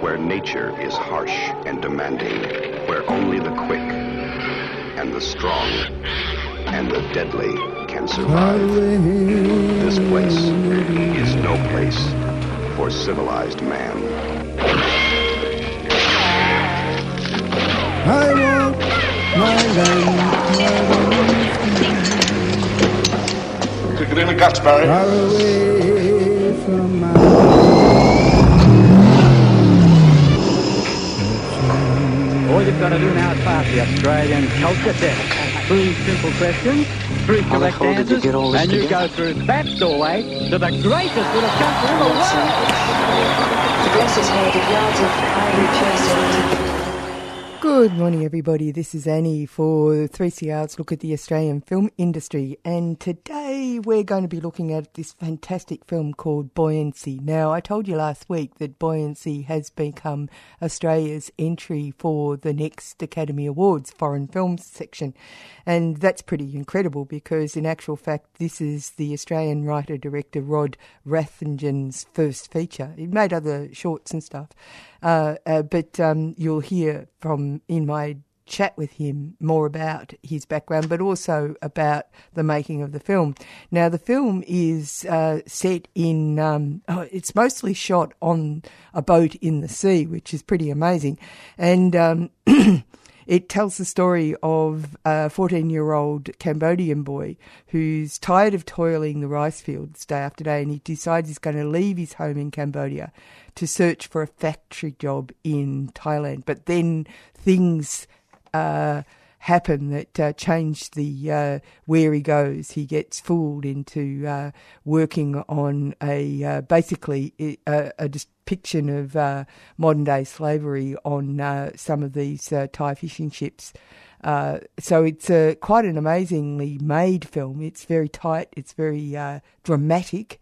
where nature is harsh and demanding, where only the quick and the strong and the deadly can survive. This place is no place for civilized man. I want my land Kick it in the guts, Barry. far away from my All you've got to do now is pass the Australian culture test. Three simple questions, three correct you answers, this and you together? go through that doorway to the greatest little country in the world. The is made of yards of ivory chestnut. Good morning, everybody. This is Annie for 3CR's Look at the Australian Film Industry. And today we're going to be looking at this fantastic film called Buoyancy. Now, I told you last week that Buoyancy has become Australia's entry for the next Academy Awards Foreign Films section. And that's pretty incredible because, in actual fact, this is the Australian writer director Rodd Rathjen's first feature. He made other shorts and stuff. Uh, uh, but um, you'll hear from in my chat with him more about his background, but also about the making of the film. Now, the film is uh, set in, um, oh, it's mostly shot on a boat in the sea, which is pretty amazing. And um, it tells the story of a 14 year old Cambodian boy who's tired of toiling the rice fields day after day and he decides he's going to leave his home in Cambodia to search for a factory job in Thailand. But then things uh, happen that uh, change the uh, where he goes. He gets fooled into uh, working on a uh, basically a, a depiction of uh, modern day slavery on some of these Thai fishing ships. Uh, so it's uh, quite an amazingly made film. It's very tight. It's very uh, dramatic,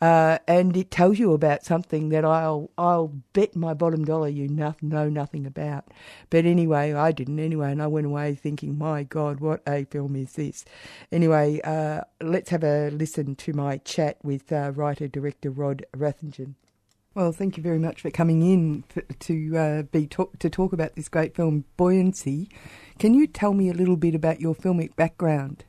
uh, and it tells you about something that I'll I'll bet my bottom dollar you no, know nothing about. But anyway, I didn't anyway, and I went away thinking, my God, what a film is this? Anyway, uh, let's have a listen to my chat with uh, writer director Rodd Rathjen. Well, thank you very much for coming in to uh, be talk- to talk about this great film, Buoyancy. Can you tell me a little bit about your filmic background?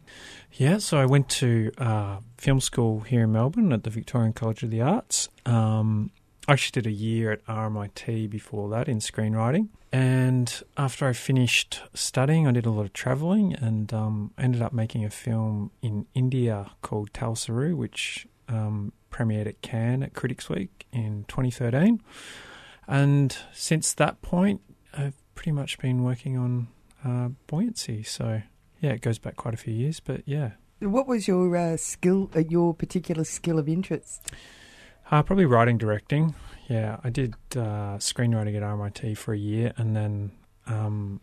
Yeah, so I went to uh, film school here in Melbourne at the Victorian College of the Arts. Um, I actually did a year at RMIT before that in screenwriting. And after I finished studying, I did a lot of travelling and um, ended up making a film in India called Talsaru, which um, premiered at Cannes at Critics Week in 2013. And since that point, I've pretty much been working on uh, buoyancy. So yeah, it goes back quite a few years, but yeah, What was your uh, skill, uh, your particular skill of interest? uh, probably writing, directing. Yeah, I did uh, screenwriting at RMIT for a year, and then um,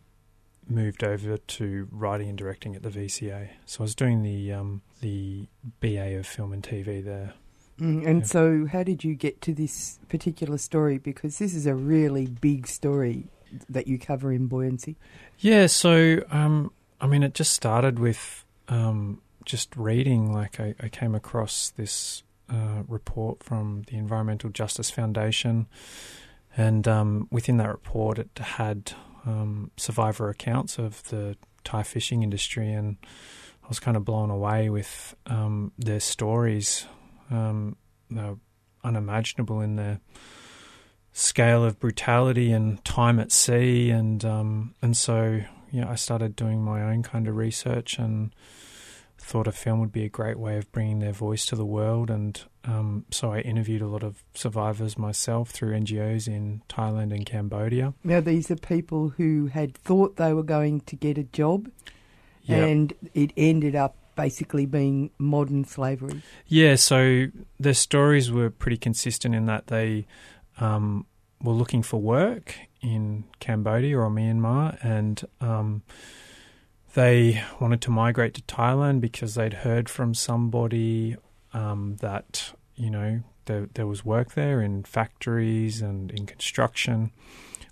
moved over to writing and directing at the VCA. So I was doing the um, the BA of film and TV there. Mm, and Yeah. so, how did you get to this particular story? Because this is a really big story that you cover in Buoyancy. Yeah, so um, I mean, it just started with um, just reading. Like, I, I came across this uh, report from the Environmental Justice Foundation, and um, within that report, it had um, survivor accounts of the Thai fishing industry, and I was kind of blown away with um, their stories. Um, they were unimaginable in their scale of brutality and time at sea, and um, and so yeah, I started doing my own kind of research and thought a film would be a great way of bringing their voice to the world. And um, so I interviewed a lot of survivors myself through NGOs in Thailand and Cambodia. Now, these are people who had thought they were going to get a job, Yeah. and it ended up basically being modern slavery. Yeah, so their stories were pretty consistent in that they um, were looking for work in Cambodia or Myanmar, and um, they wanted to migrate to Thailand because they'd heard from somebody um, that you know there, there was work there in factories and in construction.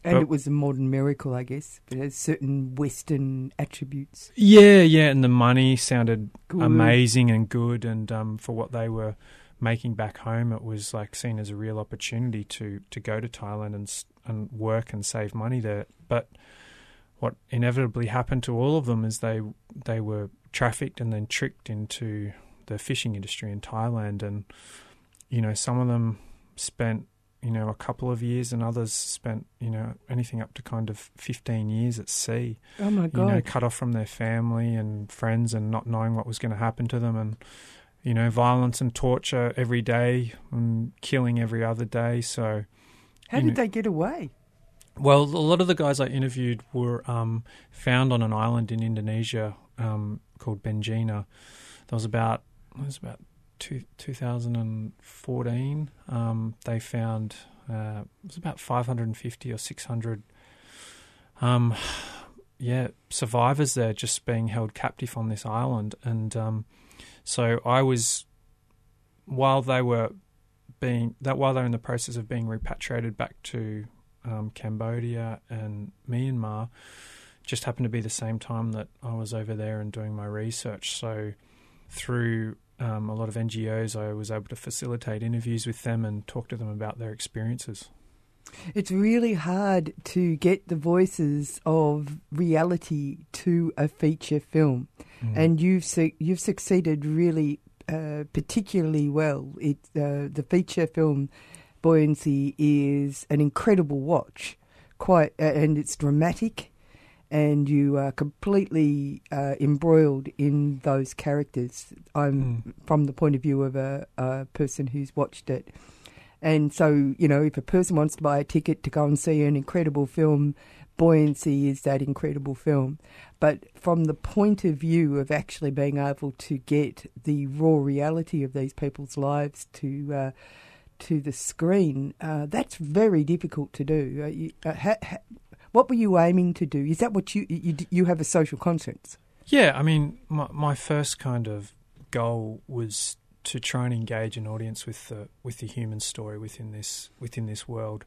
And But- it was a modern miracle, I guess. It has certain Western attributes. Yeah, yeah, and the money sounded Good. amazing and good, and um, for what they were making back home, it was like seen as a real opportunity to to go to Thailand and and work and save money there. But what inevitably happened to all of them is they they were trafficked and then tricked into the fishing industry in Thailand, and you know some of them spent you know a couple of years, and others spent you know anything up to kind of fifteen years at sea Oh my god! you know, cut off from their family and friends and not knowing what was going to happen to them and you know, violence and torture every day and killing every other day. So, How did know- they get away? well, a lot of the guys I interviewed were um, found on an island in Indonesia um, called Benjina. That was about it was about two, 2014. Um, they found uh, it was about 550 or 600. Um, yeah, survivors there just being held captive on this island, and um, so I was while they were being that while they were in the process of being repatriated back to um, Cambodia and Myanmar just happened to be the same time that I was over there and doing my research. So through um, a lot of NGOs, I was able to facilitate interviews with them and talk to them about their experiences. It's really hard to get the voices of reality to a feature film, Mm. and you've su- you've succeeded really uh, particularly well. It uh, the feature film Buoyancy is an incredible watch, quite, uh, and it's dramatic, and you are completely uh, embroiled in those characters. I'm Mm. from the point of view of a, a person who's watched it. And so, you know, if a person wants to buy a ticket to go and see an incredible film, Buoyancy is that incredible film. But from the point of view of actually being able to get the raw reality of these people's lives to uh, to the screen, uh, that's very difficult to do. Uh, you, uh, ha, ha, what were you aiming to do? Is that what you you, you have a social conscience? Yeah, I mean, my, my first kind of goal was to try and engage an audience with the with the human story within this within this world.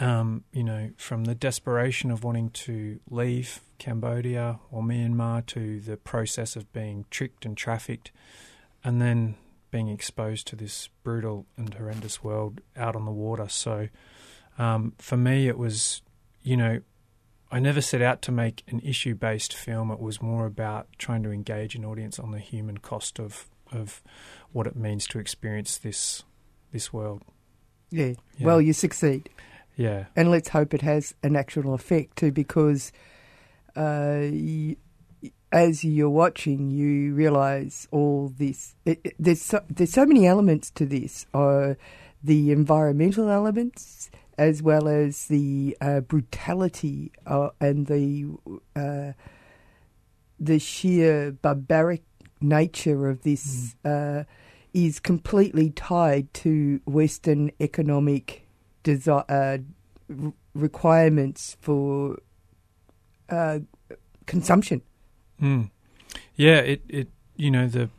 Um, you know, from the desperation of wanting to leave Cambodia or Myanmar to the process of being tricked and trafficked, and then being exposed to this brutal and horrendous world out on the water. So, um, for me, it was, you know, I never set out to make an issue based film. It was more about trying to engage an audience on the human cost of of what it means to experience this this world. Yeah. Yeah. Well, you succeed. Yeah. and let's hope it has an actual effect too, because uh, y as you're watching, you realise all this. It, it- there's so, there's so many elements to this. Uh, the environmental elements, as well as the uh, brutality uh, and the uh, the sheer barbaric nature of this uh, is completely tied to Western economic desi- uh, requirements for uh, consumption. Mm. Yeah, it, it you know the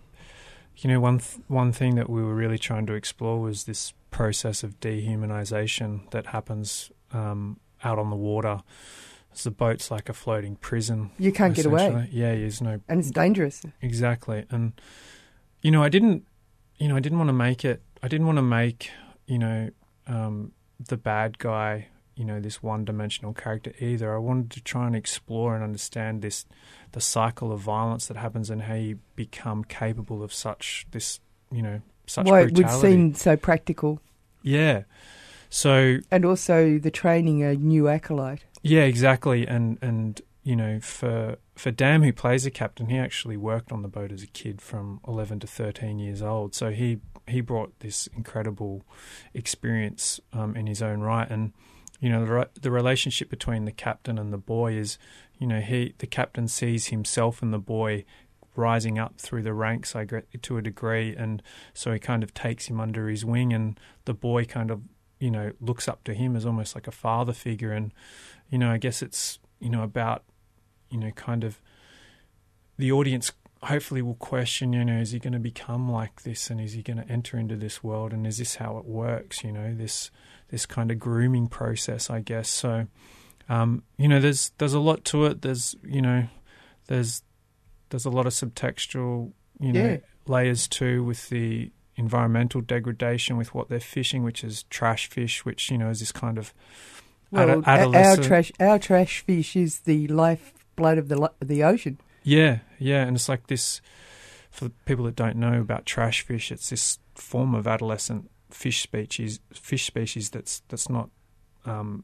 you know one th- one thing that we were really trying to explore was this process of dehumanization that happens um, out on the water. So the boat's like a floating prison. You can't get away. Yeah, there's no and it's dangerous. Exactly. And you know, I didn't you know, I didn't want to make it I didn't want to make, you know, um, the bad guy, you know, this one dimensional character either. I wanted to try and explore and understand this the cycle of violence that happens and how you become capable of such this you know, such Why it would seem so practical, Yeah. So and also the training a new acolyte. Yeah, exactly. And and you know, for for Dam, who plays a captain, he actually worked on the boat as a kid from eleven to thirteen years old. So he he brought this incredible experience um, in his own right. And you know, the re- the relationship between the captain and the boy is, you know, he the captain sees himself and the boy rising up through the ranks I to a degree and so he kind of takes him under his wing and the boy kind of you know looks up to him as almost like a father figure, and you know I guess it's you know about you know kind of the audience hopefully will question you know is he going to become like this and is he going to enter into this world and is this how it works you know this this kind of grooming process I guess so um, you know there's there's a lot to it there's you know there's there's a lot of subtextual you know Yeah. layers too with the environmental degradation with what they're fishing which is trash fish which you know is this kind of Well, our- our trash, our trash fish is the lifeblood of the the ocean. Yeah, yeah, and it's like this. For people that don't know about trash fish, it's this form of adolescent fish species. Fish species that's that's not, um,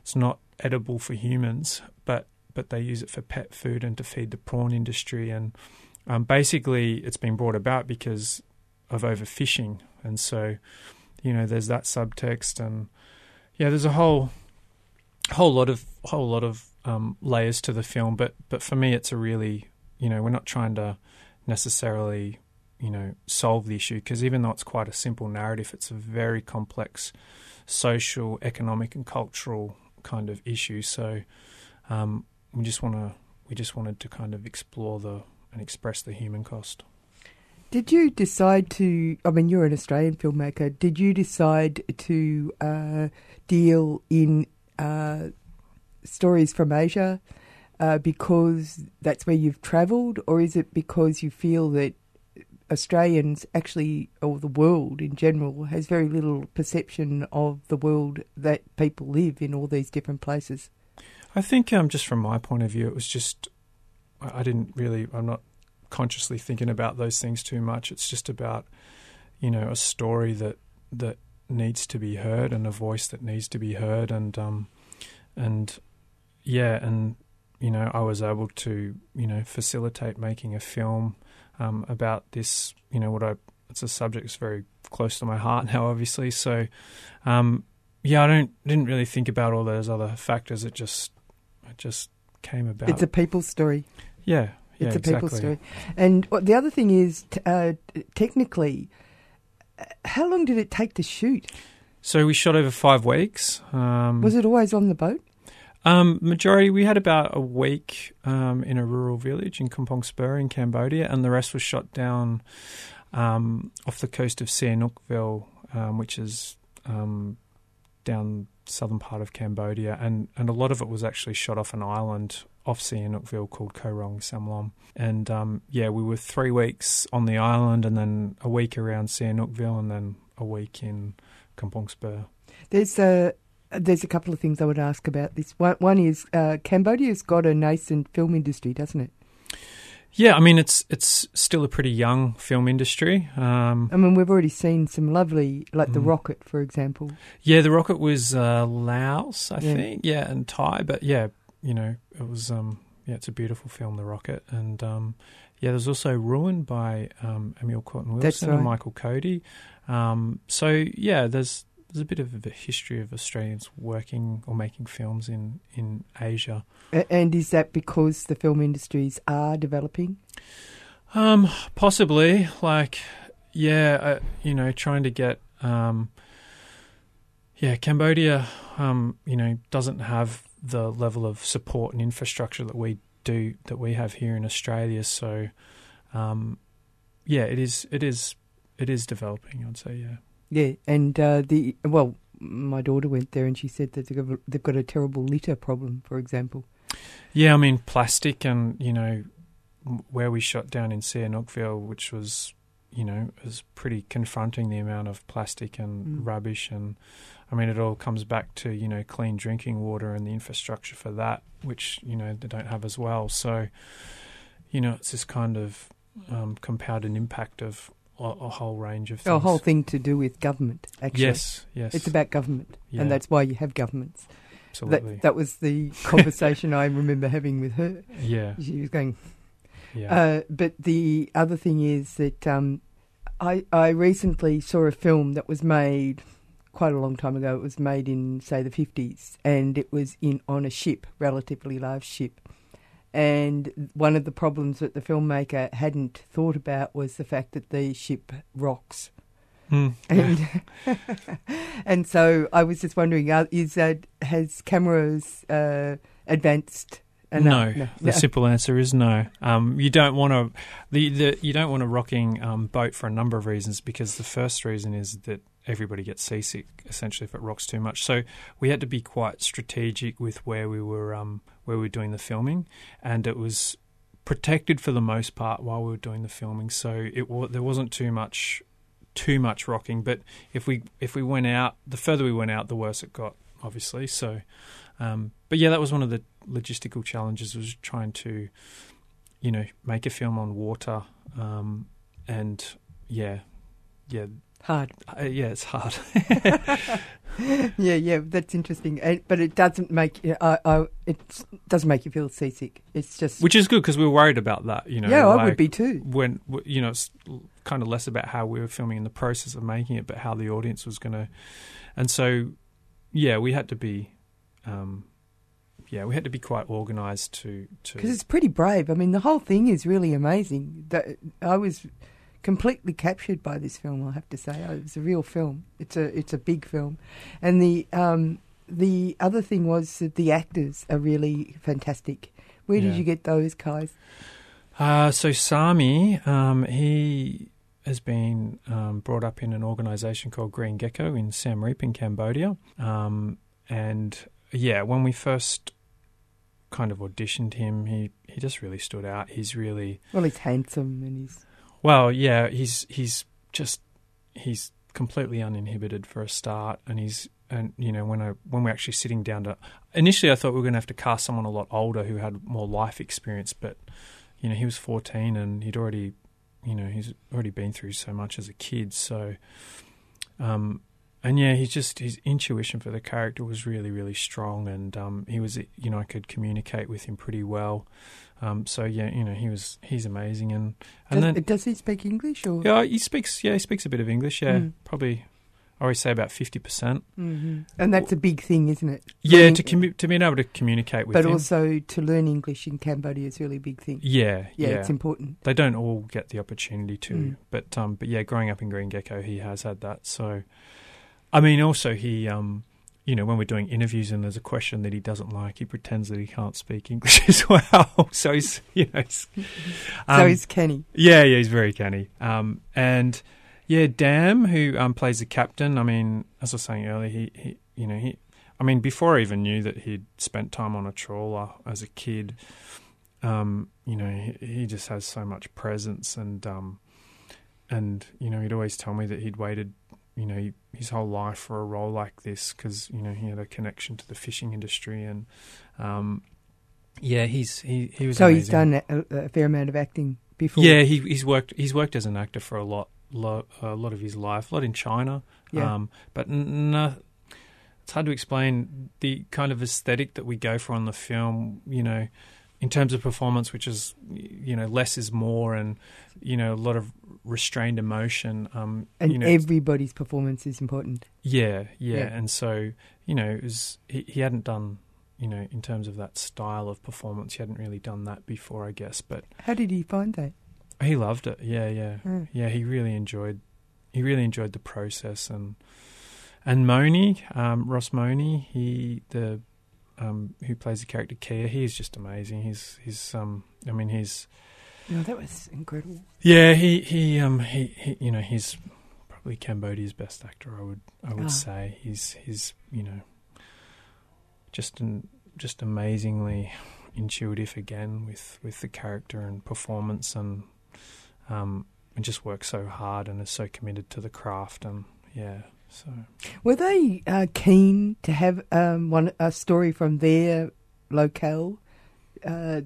it's not edible for humans, but but they use it for pet food and to feed the prawn industry. And um, basically, it's been brought about because of overfishing, and so you know there's that subtext, and yeah, there's a whole whole lot of whole lot of um, layers to the film, but but for me, it's a really you know we're not trying to necessarily you know solve the issue because even though it's quite a simple narrative, it's a very complex social, economic, and cultural kind of issue. So um, we just want to we just wanted to kind of explore the and express the human cost. Did you decide to? I mean, you're an Australian filmmaker. Did you decide to uh, deal in uh, stories from Asia uh, because that's where you've travelled, or is it because you feel that Australians actually, or the world in general, has very little perception of the world that people live in all these different places? I think um, just from my point of view, it was just I didn't really. I'm not consciously thinking about those things too much. It's just about you know a story that that needs to be heard and a voice that needs to be heard and um and yeah and you know I was able to you know facilitate making a film um, about this you know what I it's a subject that's very close to my heart now obviously so um yeah I don't didn't really think about all those other factors it just it just came about It's a people story. yeah yeah It's a exactly. people story. And what- the other thing is, t- uh, technically, uh, how long did it take to shoot? So we shot over five weeks. Um, Was it always on the boat? Um, majority, we had about a week um, in a rural village in Kampong Speu in Cambodia, and the rest was shot down um, off the coast of Sihanoukville, um, which is um, down southern part of Cambodia, and, and a lot of it was actually shot off an island off Sihanoukville called Koh Rong Samloem. And um, yeah, we were three weeks on the island, and then a week around Sihanoukville, and then a week in Kampong Speu. There's a there's a couple of things I would ask about this. One, one is uh, Cambodia's got a nascent film industry, doesn't it? Yeah, I mean it's it's still a pretty young film industry. Um, I mean, we've already seen some lovely, like the Mm. Rocket, for example. yeah, the rocket was uh, Laos, I Yeah. think. Yeah, and Thai, but yeah, you know, it was um, yeah, it's a beautiful film, The Rocket, and um, yeah, there's also Ruin by um, Amiel Courtin-Wilson right. and Michael Cody. Um, so yeah, there's there's a bit of a history of Australians working or making films in in Asia. And is that because the film industries are developing? Um, possibly. Like, yeah, uh, you know, trying to get, um, yeah, Cambodia, um, you know, doesn't have the level of support and infrastructure that we do that we have here in Australia. So, um, yeah, it is, it is, it is developing. I'd say, yeah. Yeah, and uh, the well, my daughter went there and she said that they've got, they've got a terrible litter problem, for example. Yeah, I mean, plastic and, you know, where we shot down in Sihanoukville, which was, you know, was pretty confronting the amount of plastic and Mm. rubbish. And I mean, it all comes back to, you know, clean drinking water and the infrastructure for that, which, you know, they don't have as well. So, you know, it's this kind of um, compounded impact of a, a whole range of things. A whole thing to do with government, actually. Yes, yes. It's about government, Yeah. and that's why you have governments. Absolutely. That, that was the conversation I remember having with her. yeah, She was going, yeah. Uh, but the other thing is that um, I I recently saw a film that was made quite a long time ago. It was made in say the fifties, and it was in on a ship, relatively large ship. And one of the problems that the filmmaker hadn't thought about was the fact that the ship rocks. Mm. and and so I was just wondering, uh, is that has cameras uh, advanced? enough? No, the simple answer is no. Um, you don't want to the, the you don't want a rocking um, boat for a number of reasons. Because the first reason is that everybody gets seasick essentially if it rocks too much. So we had to be quite strategic with where we were um, where we were doing the filming, and it was protected for the most part while we were doing the filming. So it there wasn't too much too much rocking. But if we if we went out, the further we went out, the worse it got. Obviously, so. Um, but yeah, that was one of the logistical challenges was trying to, you know, make a film on water, um, and yeah, yeah, hard. Uh, yeah, it's hard. yeah, yeah, that's interesting. Uh, but it doesn't make uh, it doesn't make you feel seasick. It's just which is good because we were worried about that. You know, yeah, like I would be too. When you know, it's kind of less about how we were filming in the process of making it, but how the audience was going to, and so yeah, we had to be. Um, yeah, we had to be quite organised to because it's pretty brave. I mean, the whole thing is really amazing. That I was completely captured by this film. I have to say, oh, it's a real film. It's a it's a big film, and the um, the other thing was that the actors are really fantastic. Where did Yeah. you get those guys? Uh, so Sami, um, he has been um, brought up in an organisation called Green Gecko in Siem Reap in Cambodia, um, and yeah, when we first kind of auditioned him, he he just really stood out. He's really Well, he's handsome and he's well, yeah, he's he's just he's completely uninhibited for a start, and he's and you know when I when we're actually sitting down to initially I thought we were going to have to cast someone a lot older who had more life experience, but you know he was 14 and he'd already you know he's already been through so much as a kid, so um and yeah, he's just his intuition for the character was really really strong, and um he was you know I could communicate with him pretty well. Um, so yeah, you know he was he's amazing, and and does, then does he speak English or? yeah, he speaks. Yeah, he speaks a bit of English. Yeah, Mm. probably. I always say about fifty percent. hmm And that's a big thing, isn't it? Yeah, Learning- to commu- to being able to communicate with but him. also to learn English in Cambodia is a really big thing. yeah, Yeah, yeah. it's important. they don't all get the opportunity to, Mm. but um, but yeah, growing up in Green Gecko, he has had that. So, I mean, also he um, you know, when we're doing interviews and there's a question that he doesn't like, he pretends that he can't speak English as well. so he's you know, he's, so um, he's Kenny. Yeah, yeah, he's very canny. Um, and yeah, Dam, who um, plays the captain. I mean, as I was saying earlier, he, he, you know, he. I mean, before I even knew that he'd spent time on a trawler as a kid, um, you know, he, he just has so much presence, and um, and you know, he'd always tell me that he'd waited, you know, his whole life for a role like this because you know he had a connection to the fishing industry, and um, yeah, he's he he was So he's done a, a fair amount of acting before. Yeah, he, he's worked. He's worked as an actor for a lot, lot, a lot of his life. A lot in China. Yeah. Um, but n- no, it's hard to explain the kind of aesthetic that we go for on the film. You know, in terms of performance, which is you know less is more, and you know a lot of restrained emotion. Um, and you know, everybody's performance is important. yeah, yeah, Yeah. and so you know, it was he, he hadn't done. You know, in terms of that style of performance, he hadn't really done that before, I guess. But How did he find that? he loved it. Yeah, yeah, Mm. yeah. He really enjoyed. He really enjoyed the process and and Moni, um, Ross Moni, he the um, who plays the character Kia. He's just amazing. He's he's um. I mean, he's No, that was incredible. yeah. He he um he, he you know he's probably Cambodia's best actor. I would I would Ah. say he's he's you know just an, just amazingly intuitive again with with the character and performance and um and just works so hard and is so committed to the craft and yeah so Were they uh, keen to have um, one a story from their locale? Uh,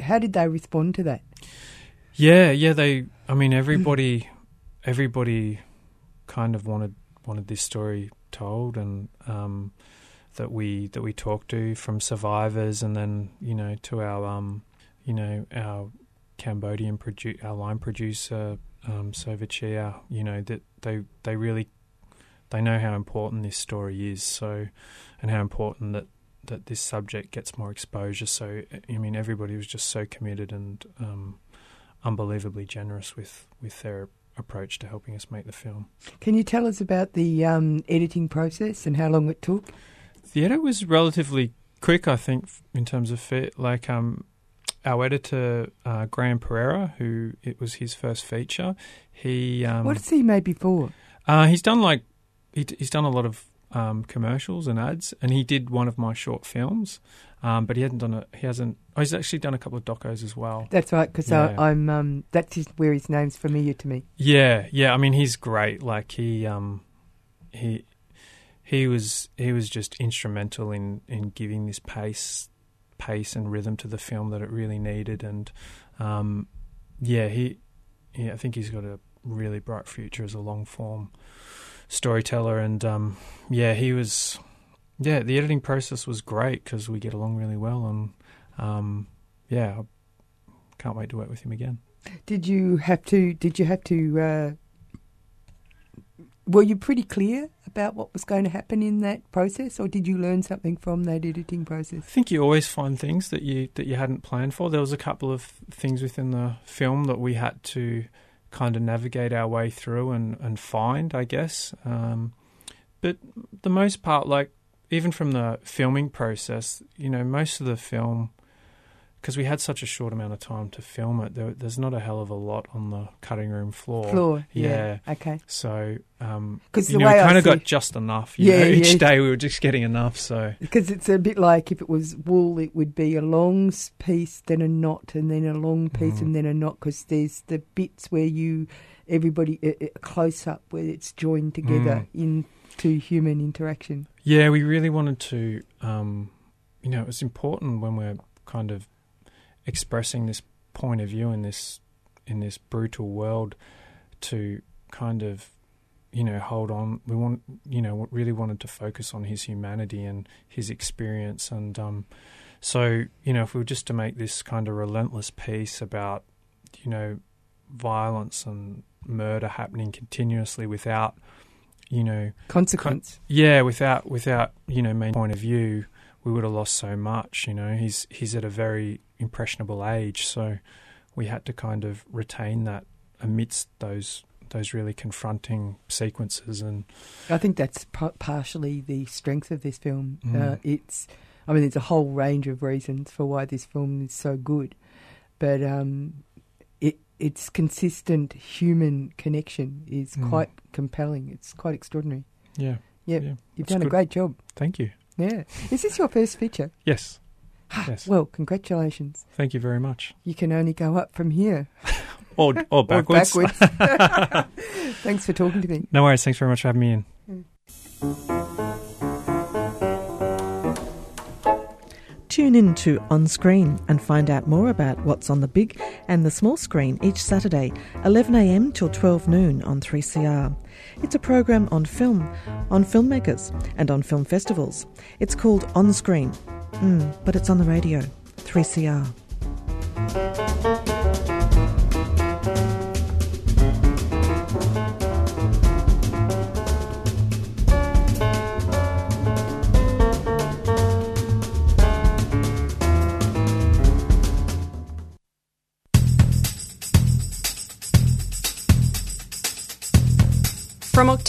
how did they respond to that? yeah yeah they i mean everybody everybody kind of wanted wanted this story told and um that we that we talked to from survivors and then you know to our um you know our Cambodian produ- our line producer um Sovachia you know that they they really they know how important this story is so and how important that that this subject gets more exposure so I mean everybody was just so committed and um unbelievably generous with with their approach to helping us make the film. Can you tell us about the um, editing process and how long it took? The edit was relatively quick, I think, in terms of fit. Like um, our editor uh, Graham Pereira, who it was his first feature. He um, what has he made before? uh, he's done like he, he's done a lot of um, commercials and ads, and he did one of my short films. Um, but he hasn't done a he hasn't. Oh, he's actually done a couple of docos as well. That's right, because Yeah. I'm um, that's just where his name's familiar to me. Yeah, yeah. I mean, he's great. Like he, um, he, he was he was just instrumental in in giving this pace, pace and rhythm to the film that it really needed. And um, yeah, he, yeah, I think he's got a really bright future as a long form storyteller. And um, yeah, he was. Yeah, the editing process was great because we get along really well, and um, yeah, I can't wait to work with him again. Did you have to? Did you have to? Uh, were you pretty clear about what was going to happen in that process, or did you learn something from that editing process? I process? think you always find things that you that you hadn't planned for. There was a couple of things within the film that we had to kind of navigate our way through and, and find, I guess. Um, but the most part, like even from the filming process, you know, most of the film, because we had such a short amount of time to film it, there, there's not a hell of a lot on the cutting room floor. Floor, yeah, Yeah. okay. So, um, 'Cause you the know, we kind of got just enough. You Yeah, know, each yeah. day we were just getting enough. So, Because it's a bit like if it was wool, it would be a long piece, then a knot, and then a long piece, Mhm. and then a knot. Because there's the bits where you, everybody, a, a close up where it's joined together into human interaction. Yeah, we really wanted to. Um, you know, it was important when we're kind of expressing this point of view in this in this brutal world to kind of you know hold on. We want you know really wanted to focus on his humanity and his experience, and um, so you know if we were just to make this kind of relentless piece about you know violence and murder happening continuously without you know Consequence. yeah, without without you know main point of view, we would have lost so much. You know, he's he's at a very impressionable age, so we had to kind of retain that amidst those those really confronting sequences. And I think that's pa- partially the strength of this film. Mm. Uh, it's, I mean, there's a whole range of reasons for why this film is so good, but um, it its consistent human connection is Mm. quite compelling. It's quite extraordinary. yeah, Yeah, Yeah, you've done a great job. thank you. Yeah, is this your first feature? Yes, yes, Well, congratulations. thank you very much. You can only go up from here Or or backwards. or backwards. Thanks for talking to me. no worries. Thanks very much for having me in. Mm. Tune in to On Screen and find out more about what's on the big and the small screen each Saturday, 11am till 12 noon on 3CR. It's a program on film, on filmmakers, and on film festivals. It's called On Screen, mm, but it's on the radio, 3CR.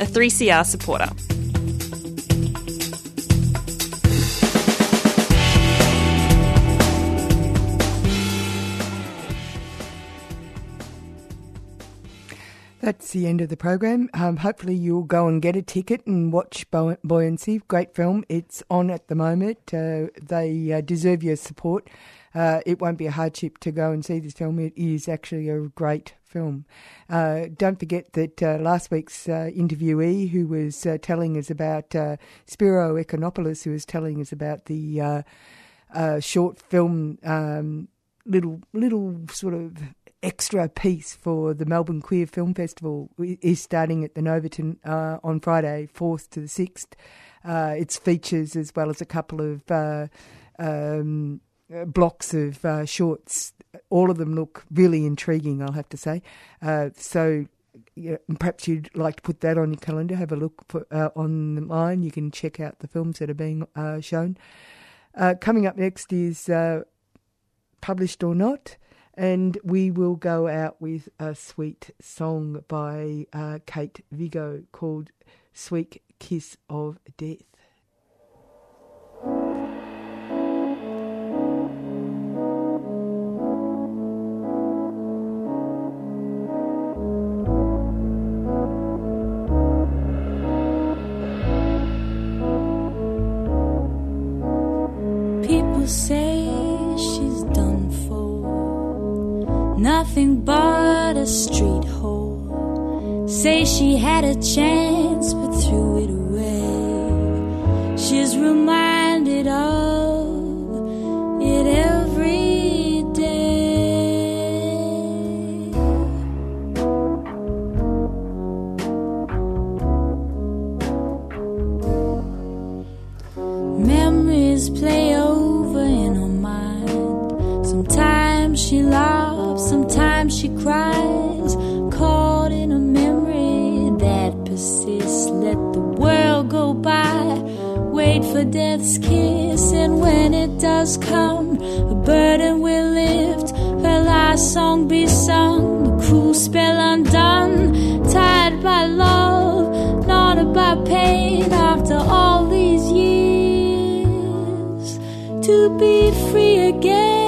a 3CR supporter. That's the end of the program. Um, hopefully, you'll go and get a ticket and watch Buoyancy. Great film. It's on at the moment. Uh, they uh, deserve your support. Uh, it won't be a hardship to go and see this film. It is actually a great film. Uh, don't forget that uh, last week's uh, interviewee, who was uh, telling us about uh, Spiro Economopoulos, who was telling us about the short film, um, little little sort of extra piece for the Melbourne Queer Film Festival is starting at the Novoton uh, on Friday, 4th to the 6th. Uh, it's features as well as a couple of uh, um, blocks of uh, shorts. All of them look really intriguing, I'll have to say. Uh, so yeah, perhaps you'd like to put that on your calendar, have a look for, uh, online. You can check out the films that are being shown. coming up next is Published or Not. And we will go out with a sweet song by uh, Kate Vigo called Sweet Kiss of Death. Nothing but a street whore. Say she had a chance but threw it away. She's reminded of it every day. Memories play over in her mind. Sometimes she laughs, she cries. Caught in a memory that persists. Let the world go by. Wait for death's kiss, and when it does come, a burden will lift. Her last song be sung, the cruel spell undone. Tied by love, not about pain. After all these years, to be free again.